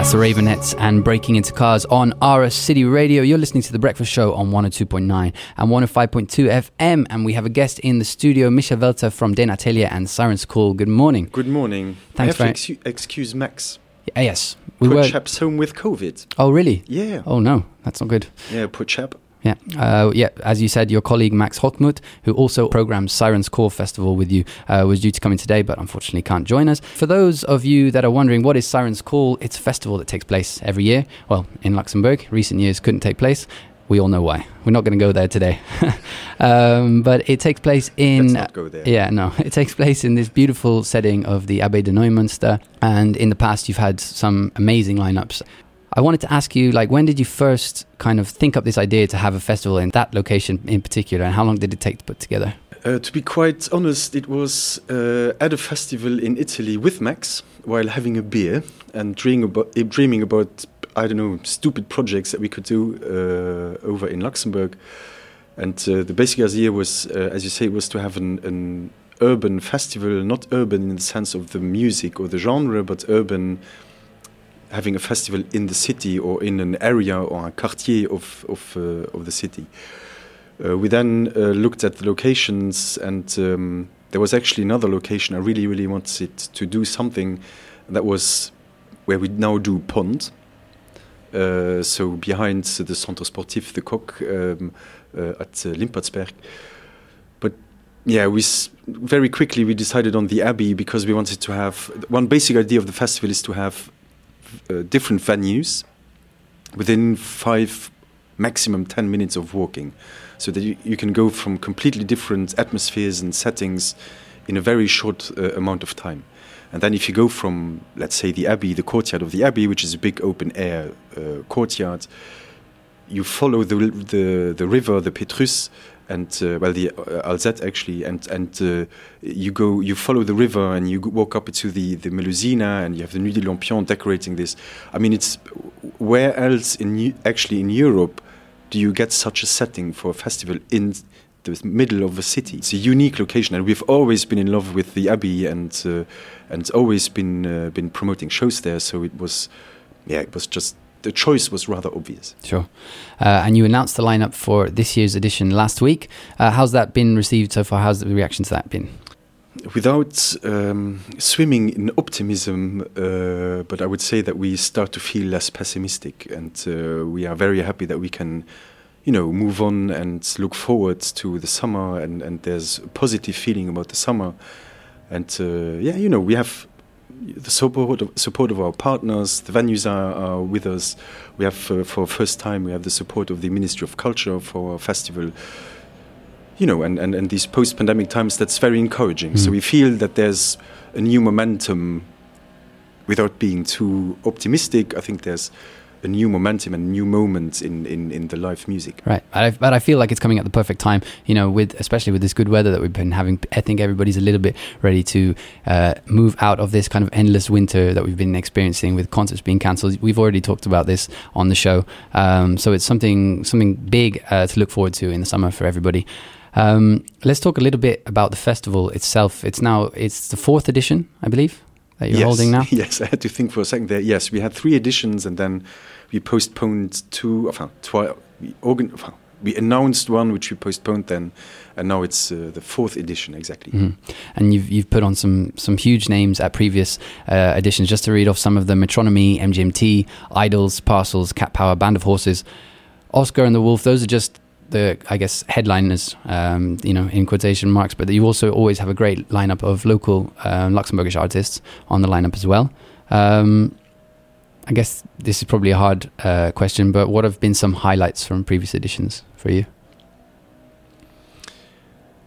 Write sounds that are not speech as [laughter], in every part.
That's the Raveonettes and Breaking Into Cars on RS City Radio. You're listening to The Breakfast Show on 102.9 and 105.2 FM. And we have a guest in the studio, Misha Welter from Den Atelier and Sirens Call. Good morning. Good morning. Thanks I have very- to excu- excuse Max. Yeah, yes. We poor were. chap's home with COVID. Oh, really? Yeah. Oh, no. That's not good. Yeah, poor chap. Yeah, uh, yeah. As you said, your colleague Max Hotmuth, who also programs Sirens Call Festival with you, uh, was due to come in today, but unfortunately can't join us. For those of you that are wondering what is Sirens Call, it's a festival that takes place every year. Well, in Luxembourg, recent years couldn't take place. We all know why. We're not going to go there today, [laughs] um, but it takes place in. Let's not go there. Yeah, no, [laughs] it takes place in this beautiful setting of the Abbaye de Neumünster, and in the past you've had some amazing lineups. I wanted to ask you, like, when did you first kind of think up this idea to have a festival in that location in particular, and how long did it take to put together? Uh, to be quite honest, it was uh, at a festival in Italy with Max while having a beer and dreaming about, uh, dreaming about I don't know, stupid projects that we could do uh, over in Luxembourg. And uh, the basic idea was, uh, as you say, was to have an, an urban festival, not urban in the sense of the music or the genre, but urban having a festival in the city or in an area or a quartier of, of, uh, of the city. Uh, we then uh, looked at the locations, and um, there was actually another location. I really, really wanted to do something that was where we now do Pond. Uh, so behind the Centre Sportif, the Coq um, uh, at uh, Limpertsberg. But yeah, we very quickly we decided on the Abbey because we wanted to have one basic idea of the festival is to have uh, different venues within five, maximum 10 minutes of walking. So that you, you can go from completely different atmospheres and settings in a very short uh, amount of time. And then if you go from, let's say, the Abbey, the courtyard of the Abbey, which is a big open air uh, courtyard, you follow the, the, the river, the Pétrusse, and uh, well, the uh, Alzette actually, and and uh, you go, you follow the river, and you walk up to the the Melusina, and you have the Nuit de Lampion decorating this. I mean, it's where else in actually in Europe do you get such a setting for a festival in the middle of a city? It's a unique location, and we've always been in love with the Abbey, and uh, and always been uh, been promoting shows there. So it was, yeah, it was just the choice was rather obvious. Sure. Uh, and you announced the lineup for this year's edition last week. Uh, how's that been received so far? How's the reaction to that been? without um, swimming in optimism, uh, but I would say that we start to feel less pessimistic, and uh, we are very happy that we can, you know, move on and look forward to the summer, and, and there's a positive feeling about the summer, and uh, yeah, you know, we have the support of, support of our partners. The venues are, are with us. We have, uh, for the first time, we have the support of the Ministry of Culture for our festival you know, and, and, and these post pandemic times, that's very encouraging. So Mm. we feel that there's a new momentum without being too optimistic. I think there's a new momentum and new moments in, in, in the live music. Right, but I, but I feel like it's coming at the perfect time. You know, with especially with this good weather that we've been having. I think everybody's a little bit ready to uh, move out of this kind of endless winter that we've been experiencing with concerts being cancelled. We've already talked about this on the show, um, so it's something something big uh, to look forward to in the summer for everybody. Um, let's talk a little bit about the festival itself. It's now it's the fourth edition, I believe, that you're yes. holding now. [laughs] Yes, I had to think for a second there. Yes, we had three editions and then we postponed two, enfin, twi- we, organ- enfin, we announced one which we postponed then, and now it's uh, the fourth edition exactly. Mhm. And you've you've put on some some huge names at previous uh, editions. Just to read off some of them: Metronomy, MGMT, IDLES, Parcels, Cat Power, Band of Horses, Oscar and the Wolf. Those are just the I guess headliners, um, you know, in quotation marks. But you also always have a great lineup of local um, Luxembourgish artists on the lineup as well. Um, I guess this is probably a hard uh, question, but what have been some highlights from previous editions for you?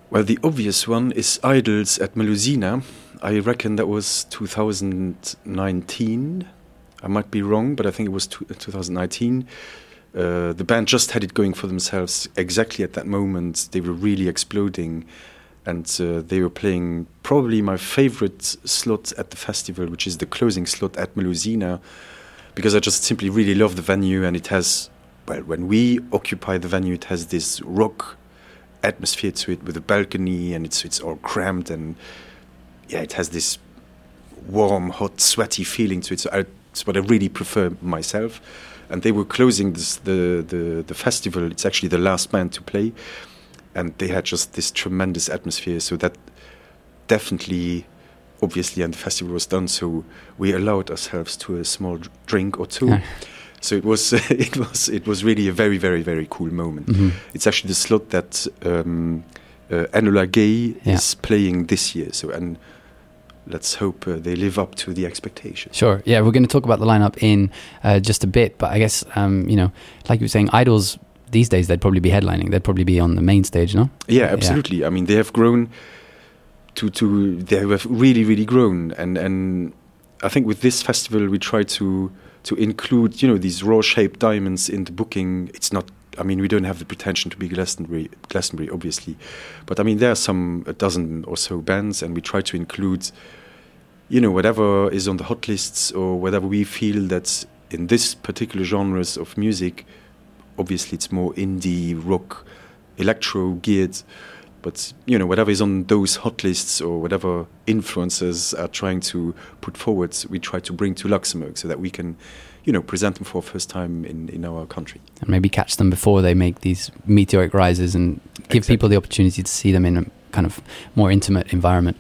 Well, the obvious one is IDLES at Melusina. I reckon that was 2019. I might be wrong, but I think it was two, 2019. Uh, the band just had it going for themselves exactly at that moment. They were really exploding, and uh, they were playing probably my favorite slot at the festival, which is the closing slot at Melusina, because I just simply really love the venue, and it has, well, when we occupy the venue, it has this rock atmosphere to it with a balcony, and it's it's all cramped, and yeah, it has this warm, hot, sweaty feeling to it. So I it's what I really prefer myself. And they were closing this, the, the the festival. It's actually the last band to play, and they had just this tremendous atmosphere. So that definitely, obviously, and the festival was done. So we allowed ourselves to a small drink or two. Yeah. So it was [laughs] it was it was really a very very very cool moment. Mhm. It's actually the slot that um, uh, Enola Gay Yeah. is playing this year. So and let's hope uh, they live up to the expectations. Sure. Yeah, we're going to talk about the lineup in uh, just a bit, but I guess um, you know, like you were saying, IDLES these days they'd probably be headlining. They'd probably be on the main stage, no? Yeah, absolutely. I mean, they have grown to to they have really really grown, and and I think with this festival we try to to include you know these raw shaped diamonds in the booking. It's not. I mean, we don't have the pretension to be Glastonbury, Glastonbury, obviously, but I mean there are some a dozen or so bands, and we try to include, you know, whatever is on the hot lists or whatever we feel that in this particular genres of music. Obviously, it's more indie rock, electro geared, but you know whatever is on those hot lists or whatever influencers are trying to put forward, we try to bring to Luxembourg so that we can, you know, present them for the first time in, in our country. And maybe catch them before they make these meteoric rises and give Exactly. people the opportunity to see them in a kind of more intimate environment.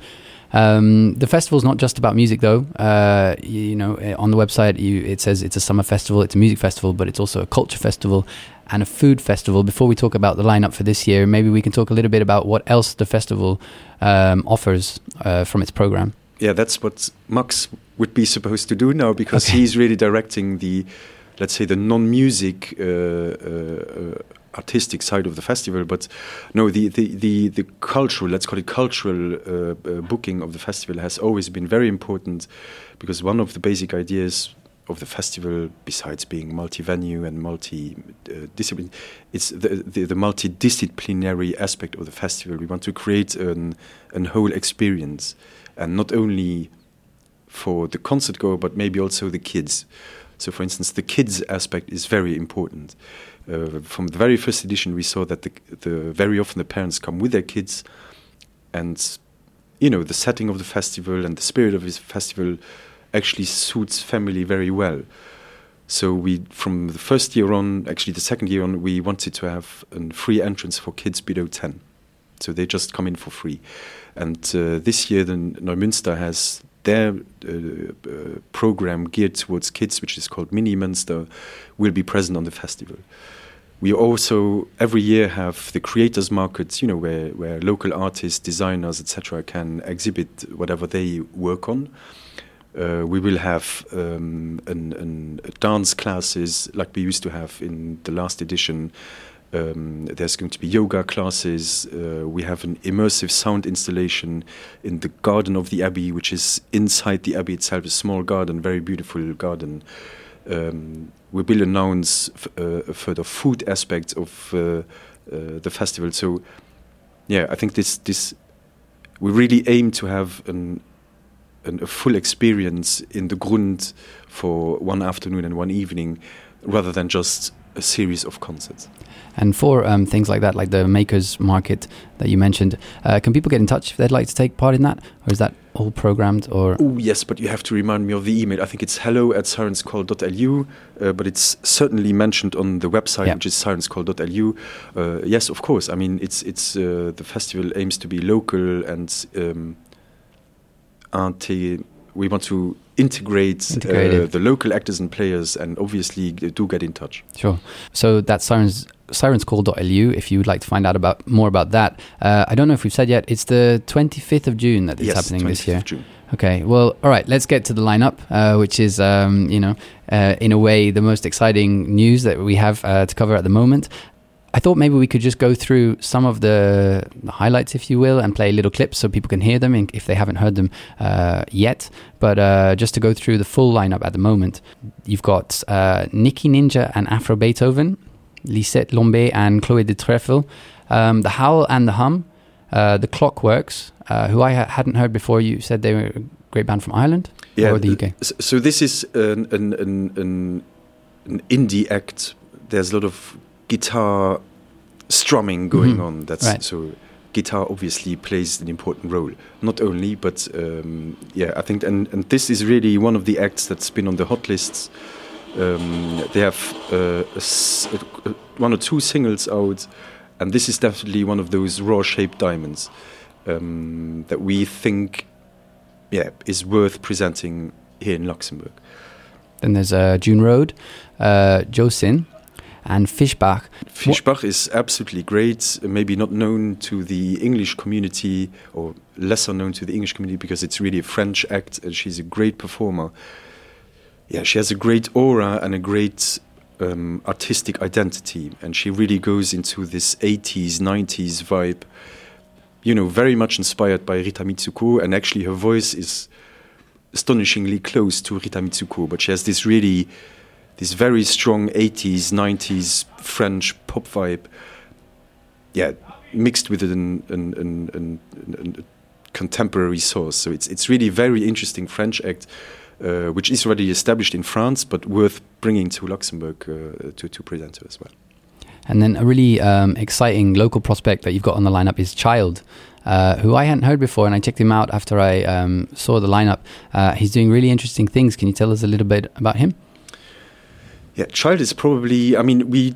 Um, the festival's not just about music, though. Uh, you, you know, eh, on the website, you, it says it's a summer festival, it's a music festival, but it's also a culture festival and a food festival. Before we talk about the lineup for this year, maybe we can talk a little bit about what else the festival um, offers uh, from its program. Yeah, that's what Max would be supposed to do now because Okay. he's really directing the, let's say, the non-music uh, uh, uh, artistic side of the festival. But no, the the the, the cultural, let's call it cultural uh, uh, booking of the festival has always been very important because one of the basic ideas of the festival, besides being multi-venue and multi-discipline, it's the, the, the multidisciplinary aspect of the festival. We want to create an, an whole experience, and not only for the concert goer, but maybe also the kids. So, for instance, the kids aspect is very important. Uh, from the very first edition, we saw that the, the very often the parents come with their kids, and you know the setting of the festival and the spirit of this festival actually suits family very well. So we, from the first year on, actually the second year on, we wanted to have a free entrance for kids below ten. So they just come in for free. And uh, this year, the Neumünster has their uh, program geared towards kids, which is called Mini Münster, will be present on the festival. We also every year have the creators markets, you know, where, where local artists, designers, etc., can exhibit whatever they work on. Uh, we will have um, an, an, dance classes like we used to have in the last edition. Um, there's going to be yoga classes. Uh, we have an immersive sound installation in the garden of the abbey, which is inside the abbey itself, a small garden, very beautiful garden. Um, we will announce uh, further food aspects of uh, uh, the festival. So, yeah, I think this this we really aim to have an, an a full experience in the Grund for one afternoon and one evening, rather than just a series of concerts. And for um, things like that, like the makers market that you mentioned, uh, can people get in touch if they'd like to take part in that, or is that all programmed? Or Oh yes, but you have to remind me of the email. I think it's hello at sirenscall.lu, uh, but it's certainly mentioned on the website, Yeah. which is sirenscall.lu. Uh, yes, of course. I mean, it's it's uh, the festival aims to be local and um, we want to integrate, Integrate uh, the local actors and players, and obviously do get in touch. Sure. So that's sirens sirenscall.lu if you would like to find out about more about that. Uh, I don't know if we've said yet. It's the 25th of June that it's yes, happening this 25th year. of June. Okay. Well, all right. Let's get to the lineup, uh, which is, um, you know, uh, in a way, the most exciting news that we have uh, to cover at the moment. I thought maybe we could just go through some of the, the highlights, if you will, and play little clips so people can hear them if they haven't heard them uh, yet. But uh, just to go through the full lineup at the moment, you've got uh, Nicky Ninja and Afro Beethoven, Lisette Lombé and Chloé de Trèfle, um, The Howl and the Hum, uh, The Clockworks, uh, who I ha- hadn't heard before. You said they were a great band from Ireland yeah, or the UK. So this is an, an, an, an, an indie act. There's a lot of guitar strumming going Mhm. on. That's Right. so guitar obviously plays an important role. Not only, but um, yeah, I think, and, and this is really one of the acts that's been on the hot lists. Um, they have uh, a a- one or two singles out, and this is definitely one of those raw-shaped diamonds um, that we think, yeah, is worth presenting here in Luxembourg. Then there's uh, June Road, uh, Josin, and Fishbach. Fishbach is absolutely great, maybe not known to the English community or lesser known to the English community because it's really a French act and she's a great performer. Yeah, she has a great aura and a great um, artistic identity, and she really goes into this 80s, 90s vibe. You know, very much inspired by Rita Mitsouko, and actually her voice is astonishingly close to Rita Mitsouko, but she has this really this very strong 80s 90s french pop vibe yeah mixed with an, an, an, an, an contemporary source so it's, it's really very interesting french act uh, which is already established in france but worth bringing to luxembourg uh, to, to present as well And then a really um, exciting local prospect that you've got on the lineup is Child, uh, who I hadn't heard before, and I checked him out after I um, saw the lineup. Uh, he's doing really interesting things. Can you tell us a little bit about him? Yeah, child is probably. I mean, we.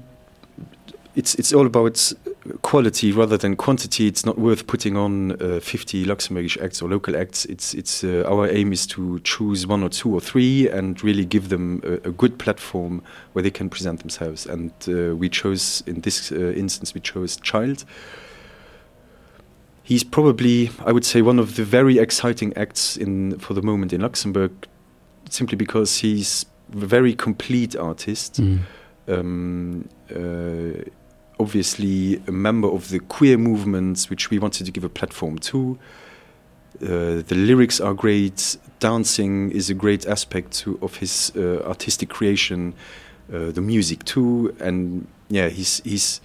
It's it's all about quality rather than quantity. It's not worth putting on uh, 50 Luxembourgish acts or local acts. It's it's uh, our aim is to choose one or two or three and really give them a, a good platform where they can present themselves. And uh, we chose in this uh, instance we chose Child. He's probably, I would say, one of the very exciting acts in for the moment in Luxembourg, simply because he's very complete artist. Mm. Um, uh, obviously, a member of the queer movements, which we wanted to give a platform to. Uh, the lyrics are great. Dancing is a great aspect to, of his uh, artistic creation. Uh, the music too, and yeah, he's he's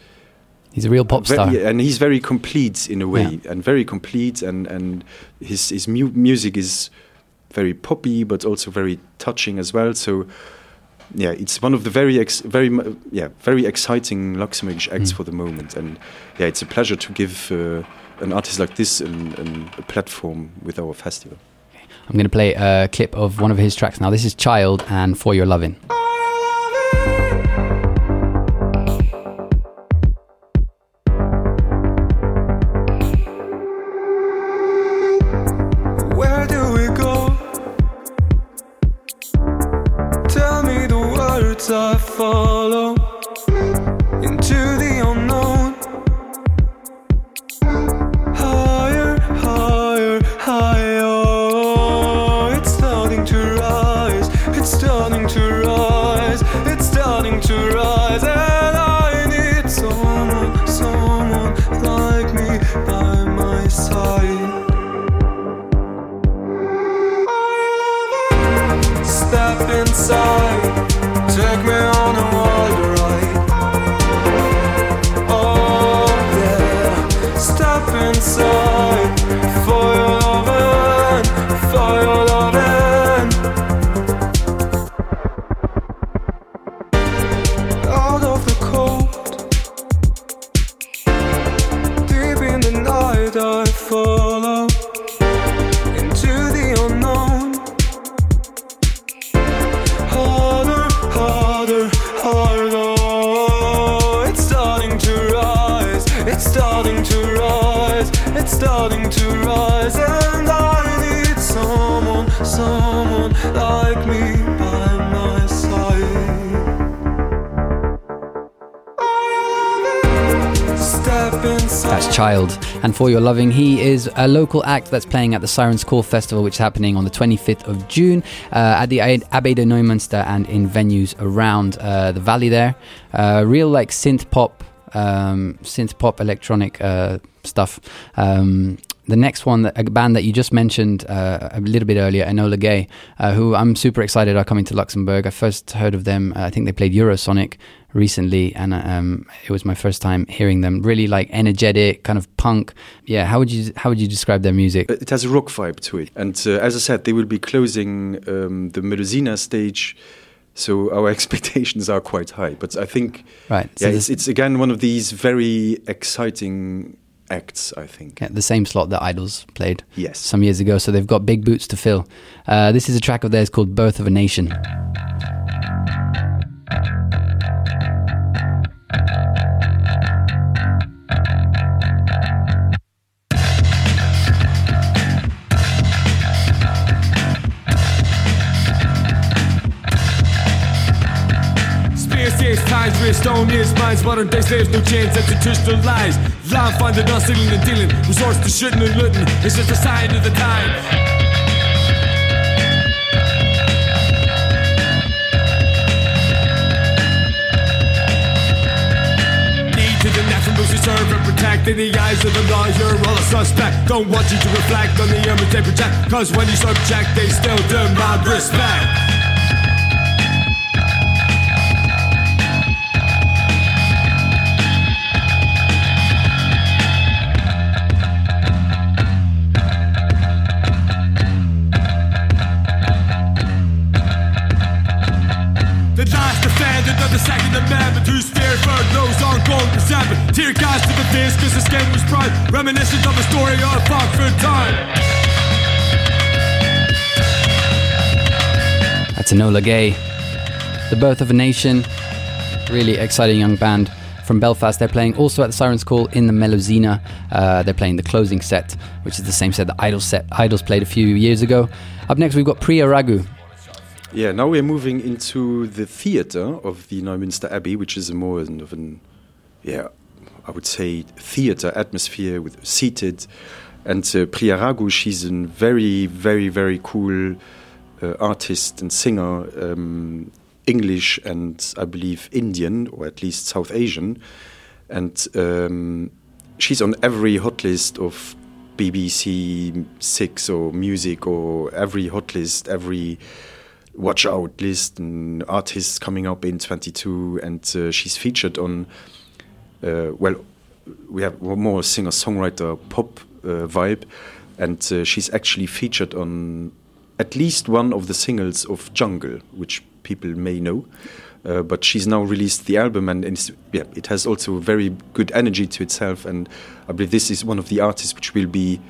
He's a real pop star. yeah, and he's very complete in a way, Yeah. and very complete, and and his his mu- music is very poppy, but also very touching as well. So, yeah, it's one of the very ex- very yeah very exciting Luxembourgish acts Mm. for the moment, and yeah, it's a pleasure to give uh, an artist like this an, an, a platform with our festival. I'm going to play a clip of one of his tracks now. This is Child and For Your Lovin'. Starting to rise. And I need someone, someone like me by my side. That's Child. And For Your Loving, he is a local act that's playing at the Sirens Call Festival, which is happening on the 25th of June uh, at the Abbey de Neumünster and in venues around uh, the valley there. Uh, real like synth pop, um, synth pop electronic uh, stuff. Um, the next one, a band that you just mentioned uh, a little bit earlier, Enola Gay, uh, who I'm super excited are coming to Luxembourg. I first heard of them, uh, I think they played Eurosonic recently, and um, it was my first time hearing them. Really like energetic, kind of punk. Yeah, how would you how would you describe their music? It has a rock vibe to it. And uh, as I said, they will be closing um, the Melusina stage, so our [laughs] expectations are quite high. But I think Right. yeah, it's, it's again one of these very exciting acts. I think. Yeah, the same slot that IDLES played Yes. some years ago, so they've got big boots to fill. Uh, this is a track of theirs called Birth of a Nation. Spears ties with stone is minds, modern day slaves, no chance, institutional lies. Line funded on stealing and dealing, resorts to shooting and looting. It's just a sign of the time. Need to the natural moves serve and protect in the eyes of the law. You're all a suspect. Don't want you to reflect on the image they project. Cause when you subject, they still demand respect. Reminiscent of a story of Foxford time. That's Enola Gay. The Birth of a Nation. Really exciting young band from Belfast. They're playing also at the Sirens Call in the Melusina. Uh, they're playing the closing set, which is the same set that IDLES set IDLES played a few years ago. Up next, we've got Priya Ragu. Yeah, now we're moving into the theatre of the Neumünster Abbey, which is a more of an, yeah, I would say theatre atmosphere with seated. And uh, Priya Ragu, she's a very, very, very cool uh, artist and singer, um, English and I believe Indian, or at least South Asian. And um, she's on every hot list of BBC Six or music or every hot list, every watch out list and artists coming up in 22 and uh, she's featured on well we have more singer songwriter pop uh, vibe and uh, she's actually featured on at least one of the singles of jungle which people may know uh, but she's now released the album and, yeah, it has also very good energy to itself and i believe this is one of the artists which will be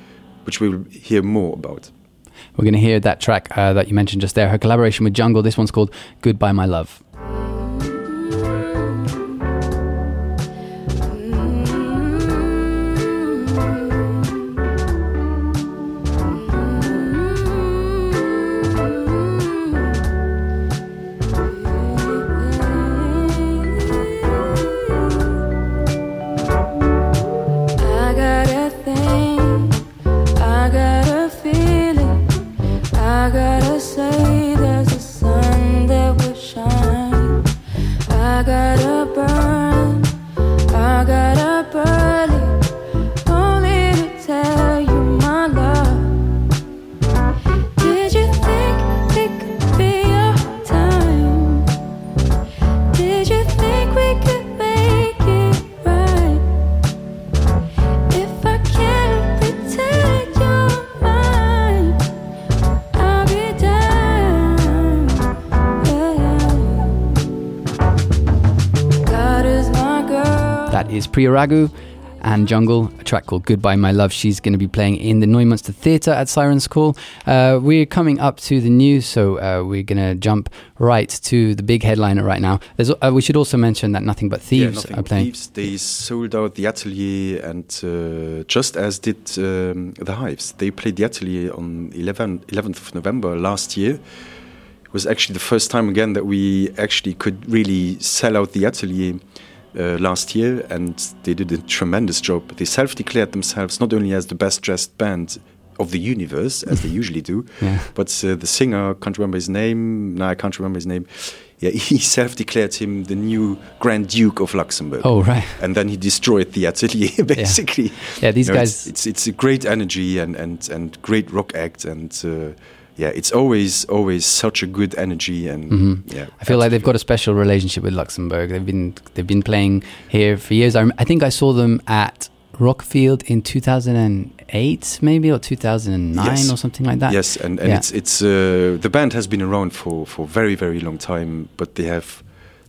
which we'll hear more about We're going to hear that track uh, that you mentioned just there, her collaboration with Jungle. This one's called Goodbye My Love. Is Priya Ragu and Jungle, a track called Goodbye My Love. She's going to be playing in the Neumünster Theatre at Sirens Call. Uh, we're coming up to the news, so uh, we're going to jump right to the big headliner right now. There's, uh, we should also mention that Nothing But Thieves Nothing are playing. Thieves, they sold out the Atelier, and uh, just as did um, the Hives. They played the Atelier on 11, 11th of November last year. It was actually the first time again that we actually could really sell out the Atelier. Uh, last year, and they did a tremendous job. They self-declared themselves not only as the best-dressed band of the universe, as they usually do, [laughs] Yeah. but uh, the singer can't remember his name. No, I can't remember his name. Yeah, [laughs] he self-declared him the new Grand Duke of Luxembourg Oh, right. and then he destroyed the atelier [laughs] basically. Yeah, these You know, guys- It's, it's it's a great energy and and and great rock act and. Uh, yeah, it's always always such a good energy and Mm-hmm. yeah. I feel like they've got a special relationship with Luxembourg. They've been they've been playing here for years. I, rem- I think I saw them at Rockfield in 2008, maybe or 2009 Yes. or something like that. Yes, and, and Yeah. it's it's uh, the band has been around for for very very long time, but they have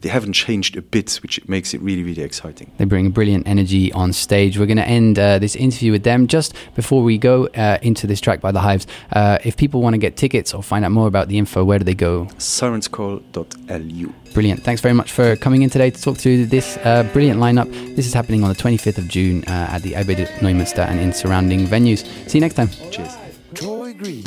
they haven't changed a bit, which makes it really, really exciting. They bring brilliant energy on stage. We're going to end uh, this interview with them. Just before we go uh, into this track by the Hives, uh, if people want to get tickets or find out more about the info, where do they go? Sirenscall.lu. Brilliant. Thanks very much for coming in today to talk through this uh, brilliant lineup. This is happening on the 25th of June uh, at the Abbey Neumünster and in surrounding venues. See you next time. Cheers. Troy Green.